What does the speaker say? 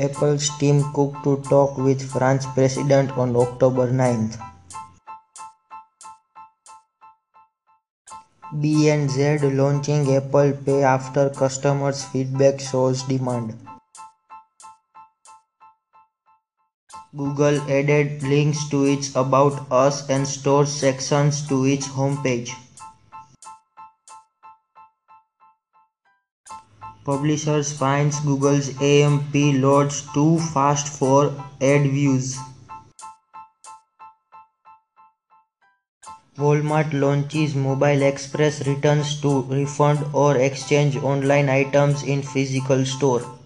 Apple's Tim Cook to talk with French president on October 9th. BNZ launching Apple Pay after customers' feedback shows demand. Google added links to its About Us and Stores sections to its homepage. Publishers finds Google's AMP loads too fast for ad views. Walmart launches Mobile Express returns to refund or exchange online items in physical store.